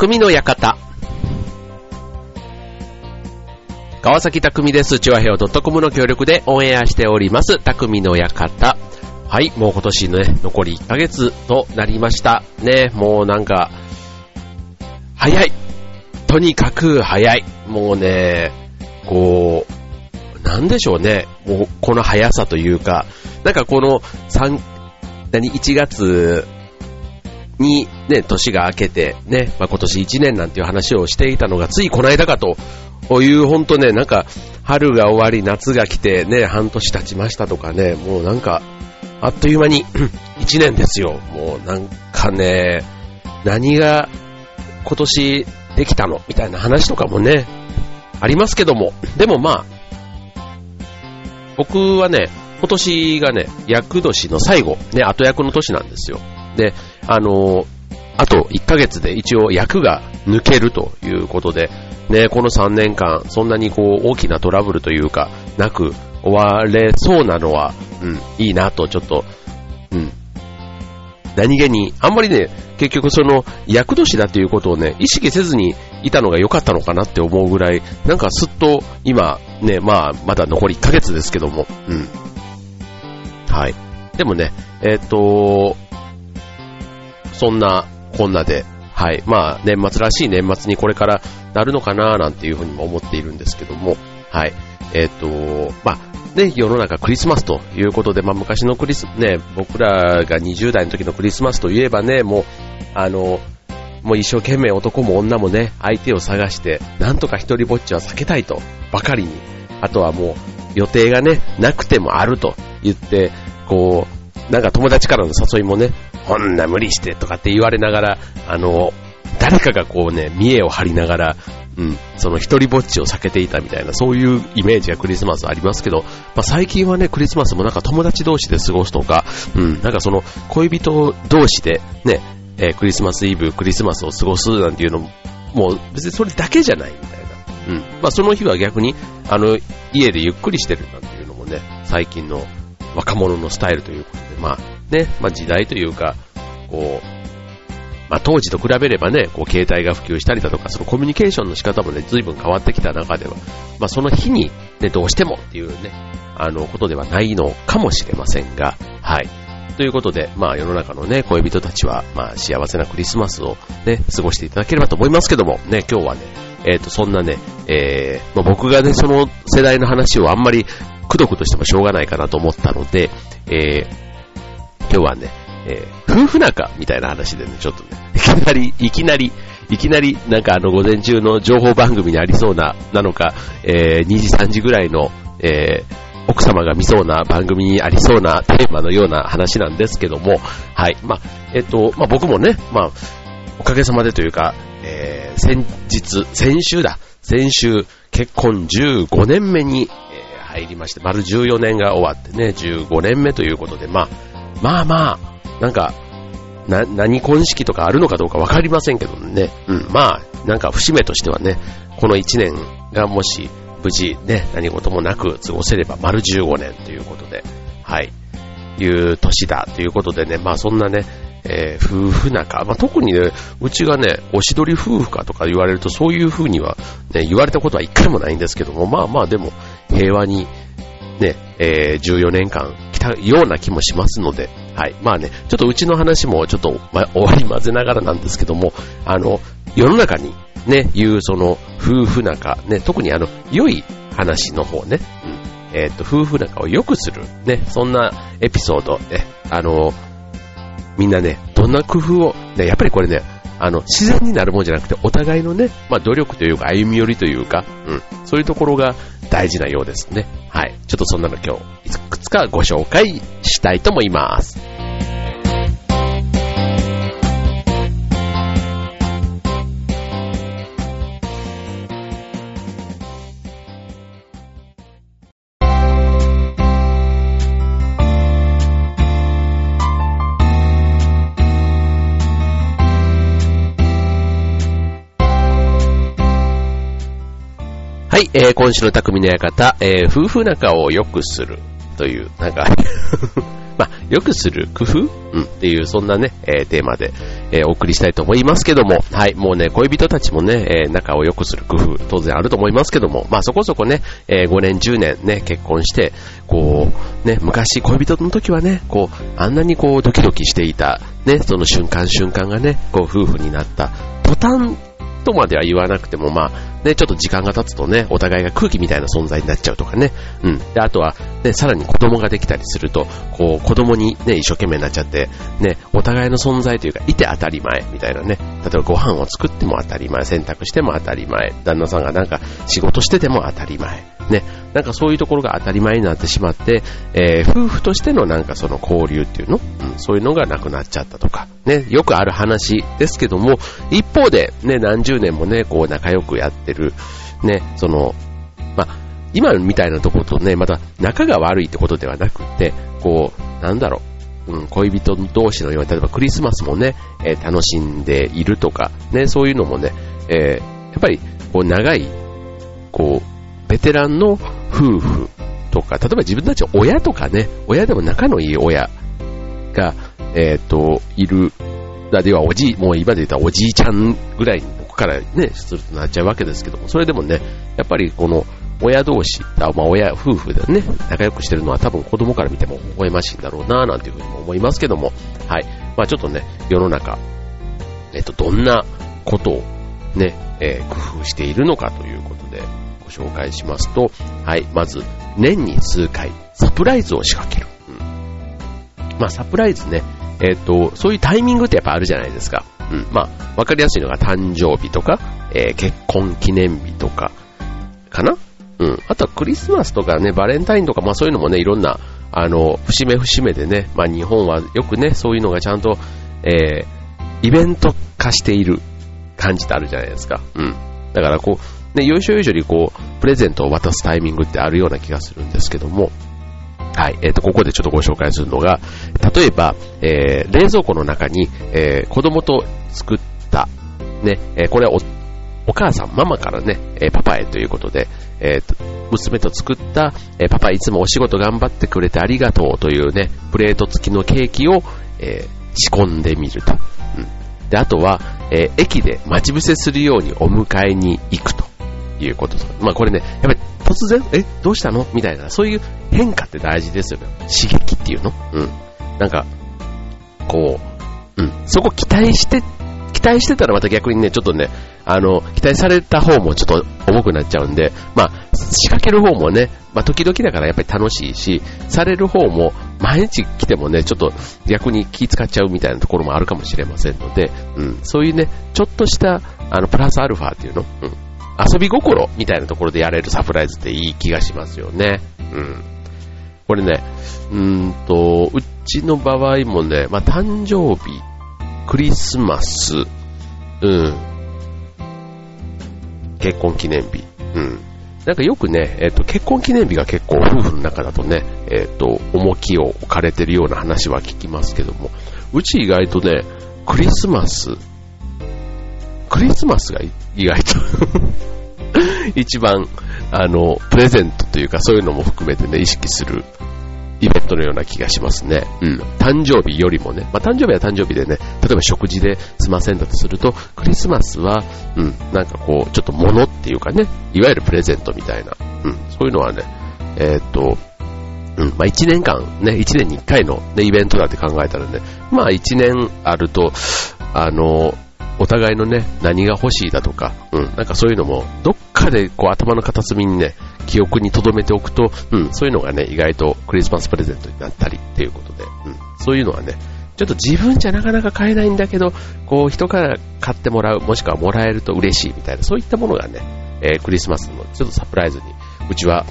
匠の館。川崎匠です。チュアヘオ .com の協力でオンエアしております。匠の館。はい、もう今年のね、残り1ヶ月となりました。ね、もうなんか、早い。とにかく早い。もうね、こう、なんでしょうね。もうこの速さというか、なんかこの3、何、1月にね、年が明けてね、まあ、今年1年なんていう話をしていたのがついこの間かというほんとね、なんか春が終わり夏が来てね、半年経ちましたとかね、もうなんかあっという間に1年ですよ。もうなんかね、何が今年できたの？みたいな話とかもね、ありますけども、でもまあ、僕はね、今年がね、役年の最後、ね、後役の年なんですよ。で、あの、あと1ヶ月で一応役が抜けるということで、ね、この3年間、そんなにこう大きなトラブルというか、なく終われそうなのは、うん、いいなとちょっと、うん、何気に、あんまりね、結局その、役年だということをね、意識せずにいたのが良かったのかなって思うぐらい、なんかすっと今、ね、まあ、まだ残り1ヶ月ですけども、うん。はい。でもね、えっ、ー、と、そんな、こんなで、はい。まあ、年末らしい年末にこれからなるのかななんていうふうにも思っているんですけども、はい。えっ、ー、と、まあ、ね、世の中クリスマスということで、まあ、昔のクリス、ね、僕らが20代の時のクリスマスといえばね、もう、あの、もう一生懸命男も女もね、相手を探して、なんとか一人ぼっちは避けたいと、ばかりに、あとはもう、予定がね、なくてもあると言って、こう、なんか友達からの誘いもね、こんな無理してとかって言われながら、あの、誰かがこうね、見栄を張りながら、うん、その一人ぼっちを避けていたみたいな、そういうイメージがクリスマスありますけど、まあ、最近はね、クリスマスもなんか友達同士で過ごすとか、うん、なんかその恋人同士でね、えー、クリスマスイブ、クリスマスを過ごすなんていうのも、もう別にそれだけじゃないみたいな。うん。まあその日は逆に、あの、家でゆっくりしてるなんていうのもね、最近の若者のスタイルということで、まあね、まあ時代というか、こう、まあ、当時と比べればね、こう携帯が普及したりだとか、そのコミュニケーションの仕方もね、随分変わってきた中では、まあ、その日に、ね、どうしてもっていうね、あの、ことではないのかもしれませんが、はい。ということで、まあ世の中のね、恋人たちは、まあ幸せなクリスマスをね、過ごしていただければと思いますけども、ね、今日はね、えっ、ー、と、そんなね、えー、まあ、僕がね、その世代の話をあんまりくどくとしてもしょうがないかなと思ったので、えー、今日はね、えー、夫婦仲みたいな話でね、ちょっとね、いきなり、いきなり、いきなり、なんかあの、午前中の情報番組にありそうな、なのか、えー、2時3時ぐらいの、えー、奥様が見そうな番組にありそうなテーマのような話なんですけども、はい。まあ、えっと、まあ、僕もね、まあ、おかげさまでというか、えー、先日、先週だ、先週、結婚15年目に、入りまして、丸14年が終わってね、15年目ということで、まあ、まあまあ、なんか、な、何婚式とかあるのかどうかわかりませんけどね。うん、まあ、なんか節目としてはね、この1年がもし無事ね、何事もなく過ごせれば丸15年ということで、はい、いう年だということでね、まあそんなね、えー、夫婦仲、まあ、特にね、うちがね、おしどり夫婦かとか言われるとそういう風には、ね、言われたことは一回もないんですけども、まあまあでも平和にね、えー、14年間来たような気もしますので、はい。まあね、ちょっとうちの話もちょっと、ま、終わり混ぜながらなんですけども、あの、世の中にね、いうその夫婦仲、ね、特にあの、良い話の方ね、うん、えっ、ー、と、夫婦仲を良くする、ね、そんなエピソード、ね、あの、みんなね、どんな工夫を、ね、やっぱりこれね、あの、自然になるもんじゃなくて、お互いのね、まあ、努力というか、歩み寄りというか、うん、そういうところが大事なようですね。はい。ちょっとそんなの今日、いくつかご紹介したいと思います。えー、今週の匠の館、えー、夫婦仲を良くするという、なんか まあ、良くする工夫、うん、っていう、そんなね、えー、テーマで、えー、お送りしたいと思いますけども、はい、もうね、恋人たちもね、えー、仲を良くする工夫、当然あると思いますけども、まあそこそこね、え、5年、10年ね、結婚して、こう、ね、昔恋人の時はね、こう、あんなにこう、ドキドキしていた、ね、その瞬間瞬間がね、こう、夫婦になった、途端、とまでは言わなくても、まあ、ね、ちょっと時間が経つとね、お互いが空気みたいな存在になっちゃうとかね。うん。で、あとは、ね、さらに子供ができたりすると、こう、子供にね、一生懸命になっちゃって、ね、お互いの存在というか、いて当たり前みたいなね。例えばご飯を作っても当たり前、洗濯しても当たり前、旦那さんがなんか仕事してても当たり前。ね、なんかそういうところが当たり前になってしまって、えー、夫婦としてのなんかその交流っていうの、うん、そういうのがなくなっちゃったとか、ね、よくある話ですけども、一方で、ね、何十年もね、こう仲良くやってる、ね、その、まあ、今みたいなところとね、また仲が悪いってことではなくて、こう、なんだろう、うん、恋人同士のように、例えばクリスマスもね、えー、楽しんでいるとか、ね、そういうのもね、えー、やっぱり、こう、長い、こう、ベテランの夫婦とか、例えば自分たち親とかね、親でも仲のいい親が、えっ、ー、と、いる、だではおじい、もう今で言ったらおじいちゃんぐらいの子からね、するとなっちゃうわけですけども、それでもね、やっぱりこの親同士、あまあ親、夫婦でね、仲良くしてるのは多分子供から見ても微笑ましいんだろうなぁ、なんていうふうにも思いますけども、はい。まあちょっとね、世の中、えっ、と、どんなことをね、えー、工夫しているのかということで、紹介しますと、はい、まず、年に数回、サプライズを仕掛ける。うん、まあ、サプライズね、えっ、ー、と、そういうタイミングってやっぱあるじゃないですか。うん、まあ、わかりやすいのが誕生日とか、えー、結婚記念日とか、かな？うん。あとはクリスマスとかね、バレンタインとか、まあそういうのもね、いろんな、あの、節目節目でね、まあ日本はよくね、そういうのがちゃんと、えー、イベント化している感じってあるじゃないですか。うん。だからこう、ね、よいしょよいしょにこう、プレゼントを渡すタイミングってあるような気がするんですけども、はい、えっ、ー、と、ここでちょっとご紹介するのが、例えば、えー、冷蔵庫の中に、えー、子供と作った、ね、え、これはお、お母さん、ママからね、え、パパへということで、えー、と娘と作った、え、パパいつもお仕事頑張ってくれてありがとうというね、プレート付きのケーキを、え、仕込んでみると。うん、で、あとは、え、駅で待ち伏せするようにお迎えに行くと。いうことと。まあこれね、やっぱり突然、え、どうしたの？みたいな、そういう変化って大事ですよね。刺激っていうの？うん。なんか、こう、うん。そこ期待して、期待してたらまた逆にね、ちょっとね、あの、期待された方もちょっと重くなっちゃうんで、まあ、仕掛ける方もね、まあ、時々だからやっぱり楽しいし、される方も毎日来てもね、ちょっと逆に気使っちゃうみたいなところもあるかもしれませんので、うん、そういうね、ちょっとした、あの、プラスアルファっていうの、うん、遊び心みたいなところでやれるサプライズっていい気がしますよね。うん。これね、うんと、うちの場合もね、まあ、誕生日、クリスマス、うん、結婚記念日、うん。なんかよくね、えっ、ー、と、結婚記念日が結構夫婦の中だとね、えっ、ー、と、重きを置かれてるような話は聞きますけども、うち意外とね、クリスマス、クリスマスが意外と。一番、あの、プレゼントというかそういうのも含めてね、意識するイベントのような気がしますね。うん。誕生日よりもね、まあ、誕生日は誕生日でね、例えば食事で済ませんだとすると、クリスマスは、うん、なんかこう、ちょっと物っていうかね、いわゆるプレゼントみたいな、うん、そういうのはね、えー、っと、うん、まあ、1年間、ね、1年に1回の、ね、イベントだって考えたらね、まあ、1年あると、あの、お互いのね、何が欲しいだとか、うん、なんかそういうのも、どっかでこう頭の片隅にね、記憶に留めておくと、うん、そういうのがね、意外とクリスマスプレゼントになったりっていうことで、うん、そういうのはね、ちょっと自分じゃなかなか買えないんだけど、こう人から買ってもらう、もしくはもらえると嬉しいみたいな、そういったものがね、えー、クリスマスのちょっとサプライズに、うちは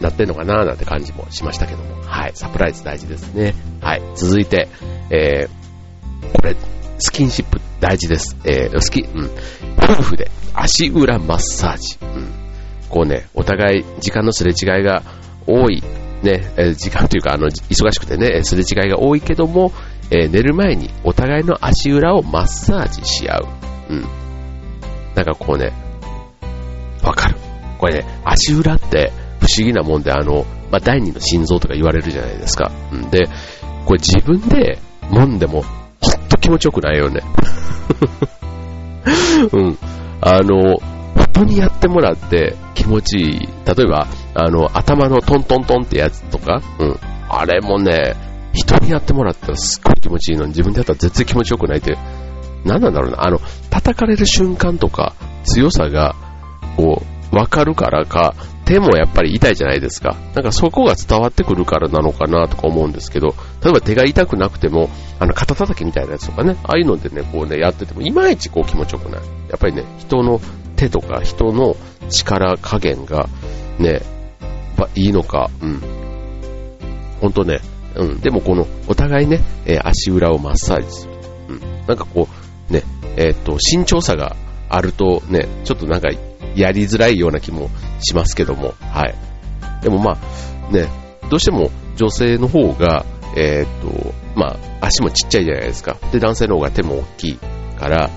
なってんのかななんて感じもしましたけども、はい、サプライズ大事ですね。はい、続いて、えー、これ、スキンシップ大事です。えー、好き、うん。夫婦で足裏マッサージ。うん。こうね、お互い時間のすれ違いが多い、ね、えー、時間というか、あの、忙しくてね、すれ違いが多いけども、えー、寝る前にお互いの足裏をマッサージし合う。うん。なんかこうね、わかる。これね、足裏って不思議なもんで、あの、まあ、第二の心臓とか言われるじゃないですか。うんで、これ自分で揉んでも、気持ちよくないよね。うん。あの、人にやってもらって気持ちいい。例えば、あの、頭のトントントンってやつとか、うん。あれもね、人にやってもらったらすっごい気持ちいいのに自分でやったら絶対気持ちよくないって、何なんだろうな。あの、叩かれる瞬間とか強さが、こう、わかるからか、手もやっぱり痛いじゃないですか。なんかそこが伝わってくるからなのかなとか思うんですけど、例えば手が痛くなくても、あの、肩叩きみたいなやつとかね、ああいうのでね、こうね、やってても、いまいちこう気持ちよくない。やっぱりね、人の手とか人の力加減がね、いいのか、うん。ほんとね、うん。でもこの、お互いね、え、足裏をマッサージする。うん。なんかこう、ね、えー、っと、慎重さがあるとね、ちょっとなんかやりづらいような気もしますけども、はい。でもまあ、ね、どうしても女性の方が、えー、っと、まあ、足もちっちゃいじゃないですか。で、男性の方が手も大きいから、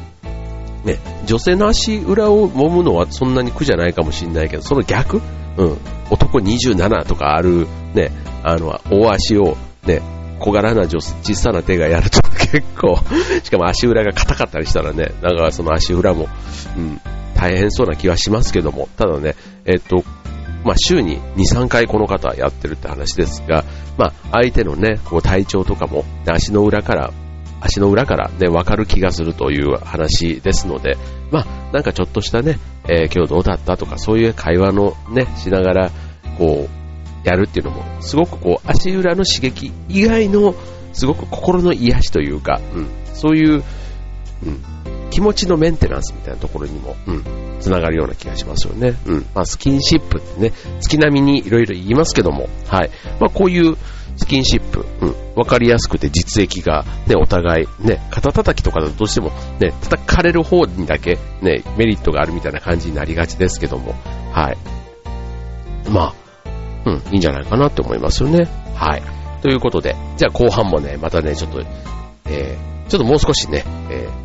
ね、女性の足裏を揉むのはそんなに苦じゃないかもしれないけど、その逆、うん、男27とかある、ね、あの、大足を、ね、小柄な女小さな手がやると 結構、しかも足裏が硬かったりしたらね、だからその足裏も、うん、大変そうな気はしますけども、ただね、えっと、まあ、週に2、3回この方はやってるって話ですが、まあ、相手のね、こう体調とかも、足の裏から足の裏からね、わかる気がするという話ですので、まあ、なんかちょっとしたね、えー、今日どうだったとか、そういう会話のね、しながら、こう、やるっていうのも、すごくこう、足裏の刺激以外の、すごく心の癒しというか、うん、そういう、うん、気持ちのメンテナンスみたいなところにも、うん、つながるような気がしますよね。うん。まあ、スキンシップってね、月並みにいろいろ言いますけども、はい。まあ、こういう、スキンシップ、うん、わかりやすくて実益が、ね、お互い、ね、肩叩きとかだとどうしても、ね、叩かれる方にだけ、ね、メリットがあるみたいな感じになりがちですけども、はい。まあ、うん、いいんじゃないかなって思いますよね。はい。ということで、じゃあ後半もね、またね、ちょっと、えー、ちょっともう少しね、えー、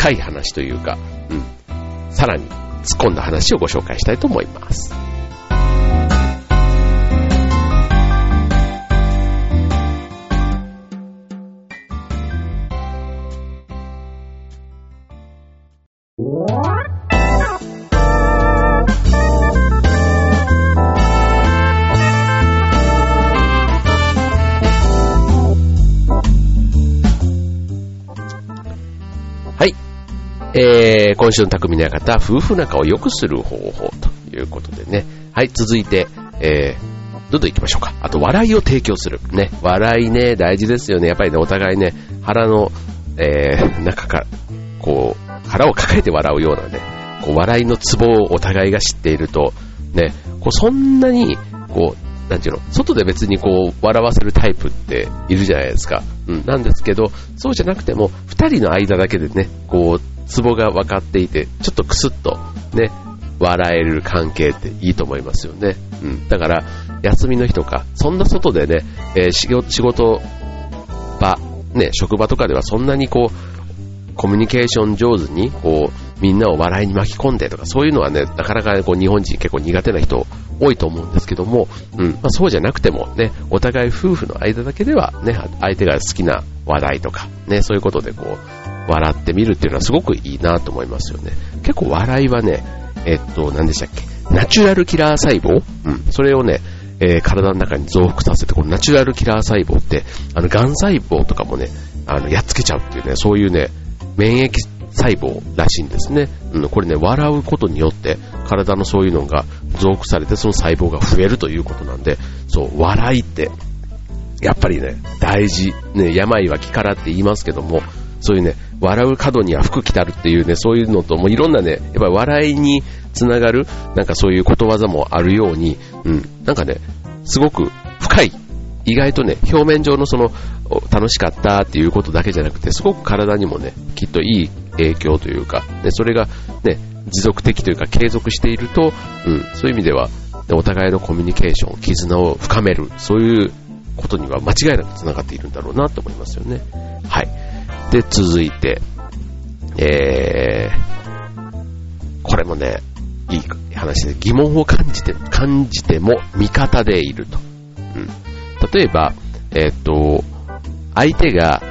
深い話というか、うん、さらに突っ込んだ話をご紹介したいと思います。えー、今週の匠の館、夫婦仲を良くする方法ということでね。はい、続いて、えー、どんどん行きましょうか。あと、笑いを提供する。ね、笑いね、大事ですよね。やっぱりね、お互いね、腹の、えー、中から、こう、腹を抱えて笑うようなね、こう、笑いのツボをお互いが知っていると、ね、こう、そんなに、こう、なんていうの、外で別にこう、笑わせるタイプっているじゃないですか。うん、なんですけど、そうじゃなくても、二人の間だけでね、こう、ツボが分かっていて、ちょっとクスッとね、笑える関係っていいと思いますよね。うん。だから、休みの日とか、そんな外でね、えー、仕事場、ね、職場とかではそんなにこう、コミュニケーション上手に、こう、みんなを笑いに巻き込んでとか、そういうのはね、なかなか、こう日本人結構苦手な人多いと思うんですけども、うん、まあ、そうじゃなくてもね、お互い夫婦の間だけではね、相手が好きな話題とか、ね、そういうことでこう、笑ってみるっていうのはすごくいいなと思いますよね。結構笑いはね、えっと、何でしたっけ？ナチュラルキラー細胞？うん。それをね、えー、体の中に増幅させて、このナチュラルキラー細胞って、あの、癌細胞とかもね、あの、やっつけちゃうっていうね、そういうね、免疫細胞らしいんですね。うん、これね、笑うことによって、体のそういうのが増幅されて、その細胞が増えるということなんで、そう、笑いって、やっぱりね、大事。ね、病は気からって言いますけども、そういうね、笑う角には服着たるっていうね、そういうのと、もういろんなね、やっぱり笑いにつながる、なんかそういうことわざもあるように、うん、なんかね、すごく深い、意外とね、表面上のその、楽しかったっていうことだけじゃなくて、すごく体にもね、きっといい影響というか、ね、それがね、持続的というか継続していると、うん、そういう意味では、お互いのコミュニケーション、絆を深める、そういうことには間違いなく繋がっているんだろうなと思いますよね。はい。で、続いて、えー、これもね、いい話で、疑問を感じて、感じても味方でいると。うん。例えば、えっ、と、相手が、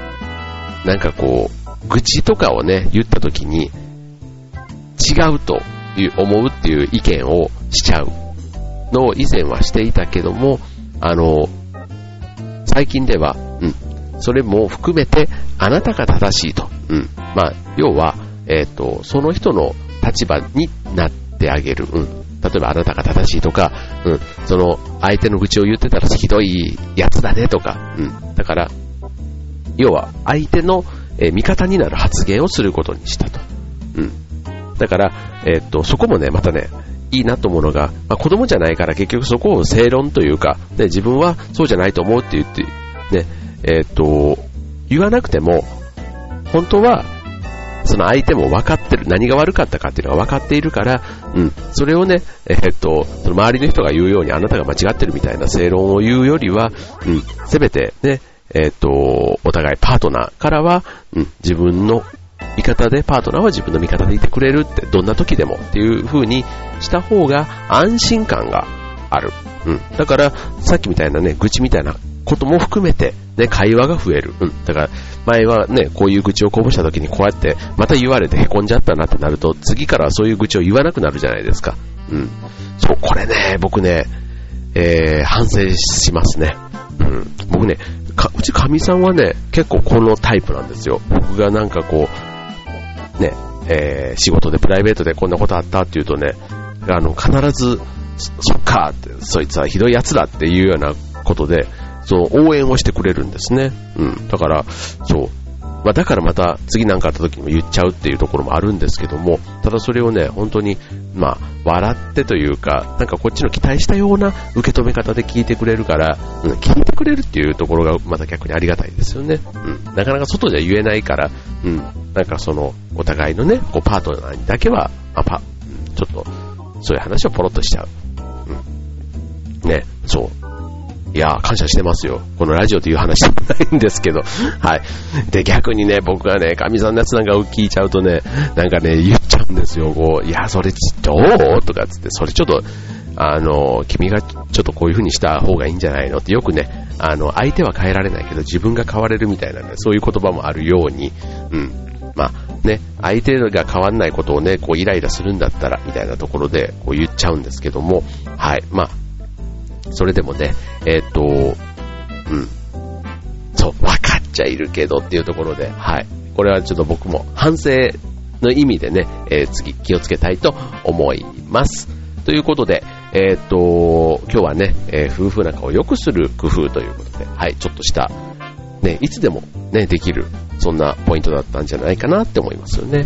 なんかこう、愚痴とかをね、言った時に、違うという思うっていう意見をしちゃうのを以前はしていたけども、あの、最近では、それも含めてあなたが正しいと。うん。まあ、要は、えっ、ー、と、その人の立場になってあげる。うん。例えばあなたが正しいとか、うん、その相手の愚痴を言ってたらひどいやつだねとか、うん。だから、要は相手の、えー、味方になる発言をすることにしたと。うん。だから、えっ、ー、と、そこもね、またね、いいなと思うのが、まあ、子供じゃないから結局そこを正論というか、ね、自分はそうじゃないと思うって言って、ね、えっ、ー、と、言わなくても、本当は、その相手も分かってる、何が悪かったかっていうのが分かっているから、うん、それをね、えー、っと、その周りの人が言うようにあなたが間違ってるみたいな正論を言うよりは、うん、せめてね、えー、っと、お互いパートナーからは、うん、自分の味方で、パートナーは自分の味方でいてくれるって、どんな時でもっていう風にした方が安心感がある。うん。だから、さっきみたいなね、愚痴みたいなことも含めて、ね、会話が増える。うん。だから、前はね、こういう愚痴をこぼした時にこうやって、また言われて凹んじゃったなってなると、次からそういう愚痴を言わなくなるじゃないですか。うん。そう、これね、僕ね、えー、反省しますね。うん。僕ね、うちかみさんはね、結構このタイプなんですよ。僕がなんかこう、ね、えー、仕事でプライベートでこんなことあったって言うとね、あの、必ず、そっかって、そいつはひどい奴だっていうようなことで、その応援をしてくれるんですね。うん。だから、そう。まあ、だからまた次なんかあった時にも言っちゃうっていうところもあるんですけども、ただそれをね、本当に、まあ、笑ってというか、なんかこっちの期待したような受け止め方で聞いてくれるから、うん、聞いてくれるっていうところがまた逆にありがたいですよね。うん。なかなか外じゃ言えないから、うん。なんかその、お互いのね、こうパートナーにだけは、まあ、パ、うん、ちょっと、そういう話をポロッとしちゃう。うん。ね、そう。いや感謝してますよ。このラジオという話でもないんですけど。はい。で、逆にね、僕はね、神さんのやつなんかを聞いちゃうとね、なんかね、言っちゃうんですよ。こう、いや、それ、どうとかつって、それちょっと、あの、君がちょっとこういう風にした方がいいんじゃないのってよくね、あの、相手は変えられないけど自分が変われるみたいなね、そういう言葉もあるように、うん。まあね、相手が変わんないことをね、こうイライラするんだったら、みたいなところでこう言っちゃうんですけども、はい。まあ、それでもね、えっ、と、うん。そう、分かっちゃいるけどっていうところで、はい。これはちょっと僕も反省の意味でね、えー、次気をつけたいと思います。ということで、えっ、と、今日はね、えー、夫婦仲を良くする工夫ということで、はい、ちょっとした、ね、いつでもね、できる、そんなポイントだったんじゃないかなって思いますよね。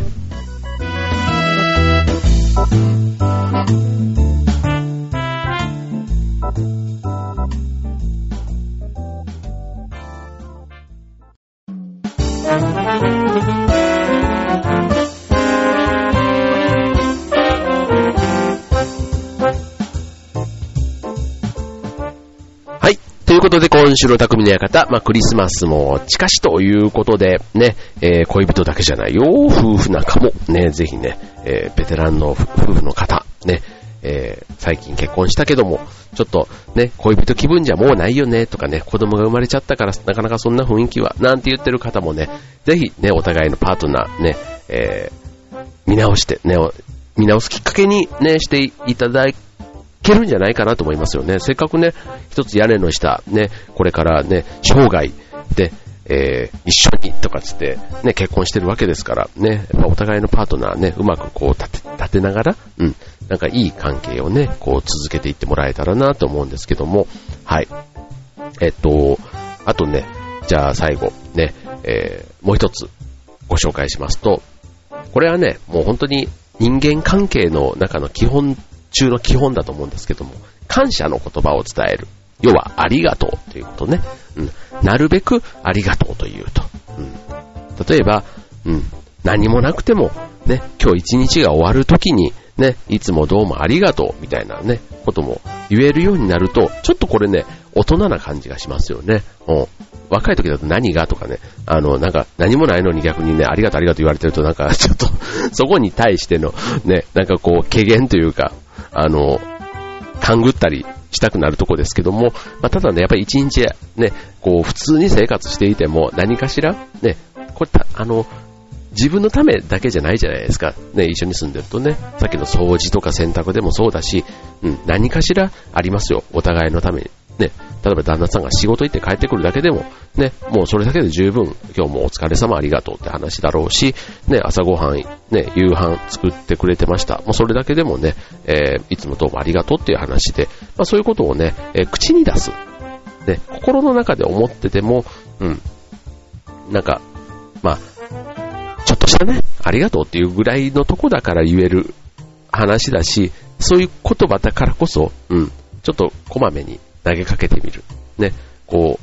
はい。ということで今週の匠の館、まあ、クリスマスも近しということで、ね、えー、恋人だけじゃないよ、夫婦仲も、ね、ぜひね、えー、ベテランの夫婦の方、ね、えー、最近結婚したけども、ちょっとね、恋人気分じゃもうないよね、とかね、子供が生まれちゃったからなかなかそんな雰囲気は、なんて言ってる方もね、ぜひね、お互いのパートナー、ね、えー、見直して、ね、見直すきっかけにね、していただけるんじゃないかなと思いますよね。せっかくね、一つ屋根の下、ね、これからね、生涯で、えー、一緒にとかつって、ね、結婚してるわけですから、ね、お互いのパートナーね、うまくこう立て、立てながら、うん、なんかいい関係をね、こう続けていってもらえたらなと思うんですけども、はい。えっと、あとね、じゃあ最後、ね、えー、もう一つご紹介しますと、これはね、もう本当に人間関係の中の基本中の基本だと思うんですけども、感謝の言葉を伝える。要は、ありがとうということね。うん。なるべくありがとうというと。うん。例えば、うん。何もなくても、ね、今日一日が終わる時に、ね、いつもどうもありがとうみたいなね、ことも言えるようになると、ちょっとこれね、大人な感じがしますよね。うん。若い時だと何がとかね、あの、なんか何もないのに逆にね、ありがとうありがとう言われてるとなんか ちょっとそこに対してのね、なんかこう、軽減というか、あの、勘ぐったりしたくなるとこですけども、まあ、ただね、やっぱり一日ね、こう、普通に生活していても、何かしら、ね、これた、あの、自分のためだけじゃないじゃないですか。ね、一緒に住んでるとね、さっきの掃除とか洗濯でもそうだし、うん、何かしらありますよ。お互いのために。ね、例えば旦那さんが仕事行って帰ってくるだけでも、ね、もうそれだけで十分、今日もお疲れ様ありがとうって話だろうし、ね、朝ごはん、ね、夕飯作ってくれてました。もうそれだけでもね、えー、いつもどうもありがとうっていう話で、まあそういうことをね、えー、口に出す。ね、心の中で思ってても、うん、なんか、まあ、ょっとしたね、ありがとうっていうぐらいのとこだから言える話だし、そういう言葉だからこそ、うん、ちょっとこまめに投げかけてみる。ね、こう、やっ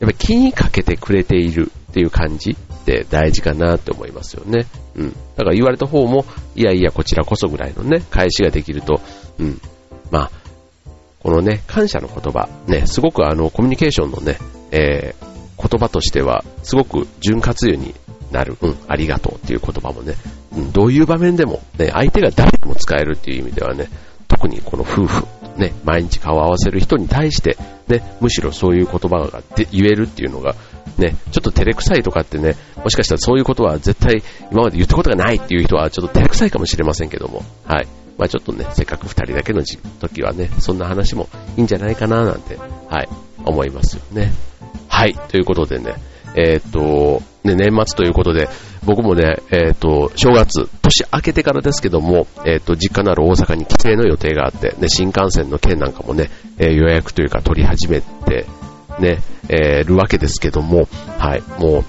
ぱり気にかけてくれているっていう感じって大事かなって思いますよね。うん。だから言われた方も、いやいや、こちらこそぐらいのね、返しができると、うん。まあ、このね、感謝の言葉、ね、すごくあの、コミュニケーションのね、えー、言葉としては、すごく潤滑油になる、うん、ありがとうっていう言葉もね、うん、どういう場面でも、ね、相手が誰でも使えるっていう意味ではね、特にこの夫婦、ね、毎日顔を合わせる人に対して、ね、むしろそういう言葉が言えるっていうのが、ね、ちょっと照れくさいとかってね、もしかしたらそういうことは絶対今まで言ったことがないっていう人はちょっと照れくさいかもしれませんけども、はい。まあちょっとね、せっかく二人だけの時はね、そんな話もいいんじゃないかななんて、はい、思いますよね。はい、ということでね、えー、っと、ね、年末ということで、僕もね、えっ、と、正月、年明けてからですけども、えっ、と、実家のある大阪に帰省の予定があって、ね、新幹線の券なんかもね、えー、予約というか取り始めて、ね、えー、るわけですけども、はい、もう、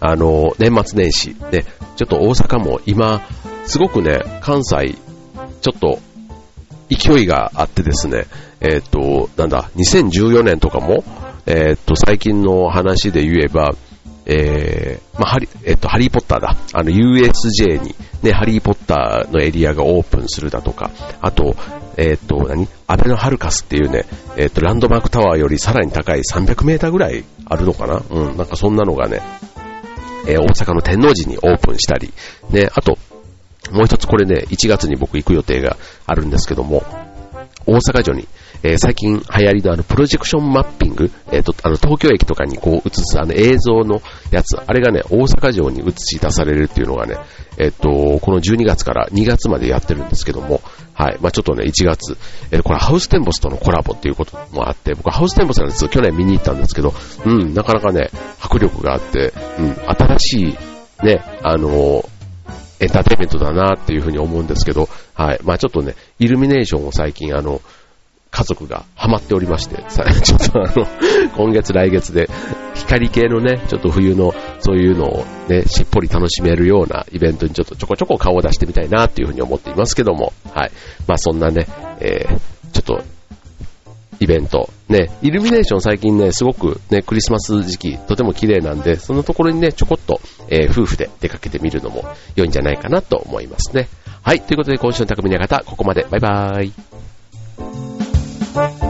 あの、年末年始、ね、ちょっと大阪も今、すごくね、関西、ちょっと、勢いがあってですね、えっ、と、なんだ、2014年とかも、えっ、と、最近の話で言えば、えー、まあ、ハリ、えっと、ハリーポッターだ。あの、USJ に、ね、ハリーポッターのエリアがオープンするだとか、あと、えっと、何？アベノハルカスっていうね、えっと、ランドマークタワーよりさらに高い300メーターぐらいあるのかな？うん、なんかそんなのがね、えー、大阪の天王寺にオープンしたり、ね、あと、もう一つこれね、1月に僕行く予定があるんですけども、大阪城に、えー、最近流行りのあのプロジェクションマッピング、えっ、ー、と、あの東京駅とかにこう映すあの映像のやつ、あれがね、大阪城に映し出されるっていうのがね、えっ、と、この12月から2月までやってるんですけども、はい。まあちょっとね、1月、えー、これハウステンボスとのコラボっていうこともあって、僕ハウステンボスなんです去年見に行ったんですけど、うん、なかなかね、迫力があって、うん、新しい、ね、あのエンターテイメントだなっていうふうに思うんですけど、はい。まあちょっとね、イルミネーションを最近あの、家族がハマっておりまして、ちょっとあの、今月来月で光系のね、ちょっと冬のそういうのをね、しっぽり楽しめるようなイベントにちょっとちょこちょこ顔を出してみたいなっていうふうに思っていますけども、はい。まあそんなね、えー、ちょっと、イベント。ね、イルミネーション最近ね、すごくね、クリスマス時期、とても綺麗なんで、そのところにね、ちょこっと、えー、夫婦で出かけてみるのも良いんじゃないかなと思いますね。はい、ということで今週の匠の方、ここまで。バイバーイ。Bye.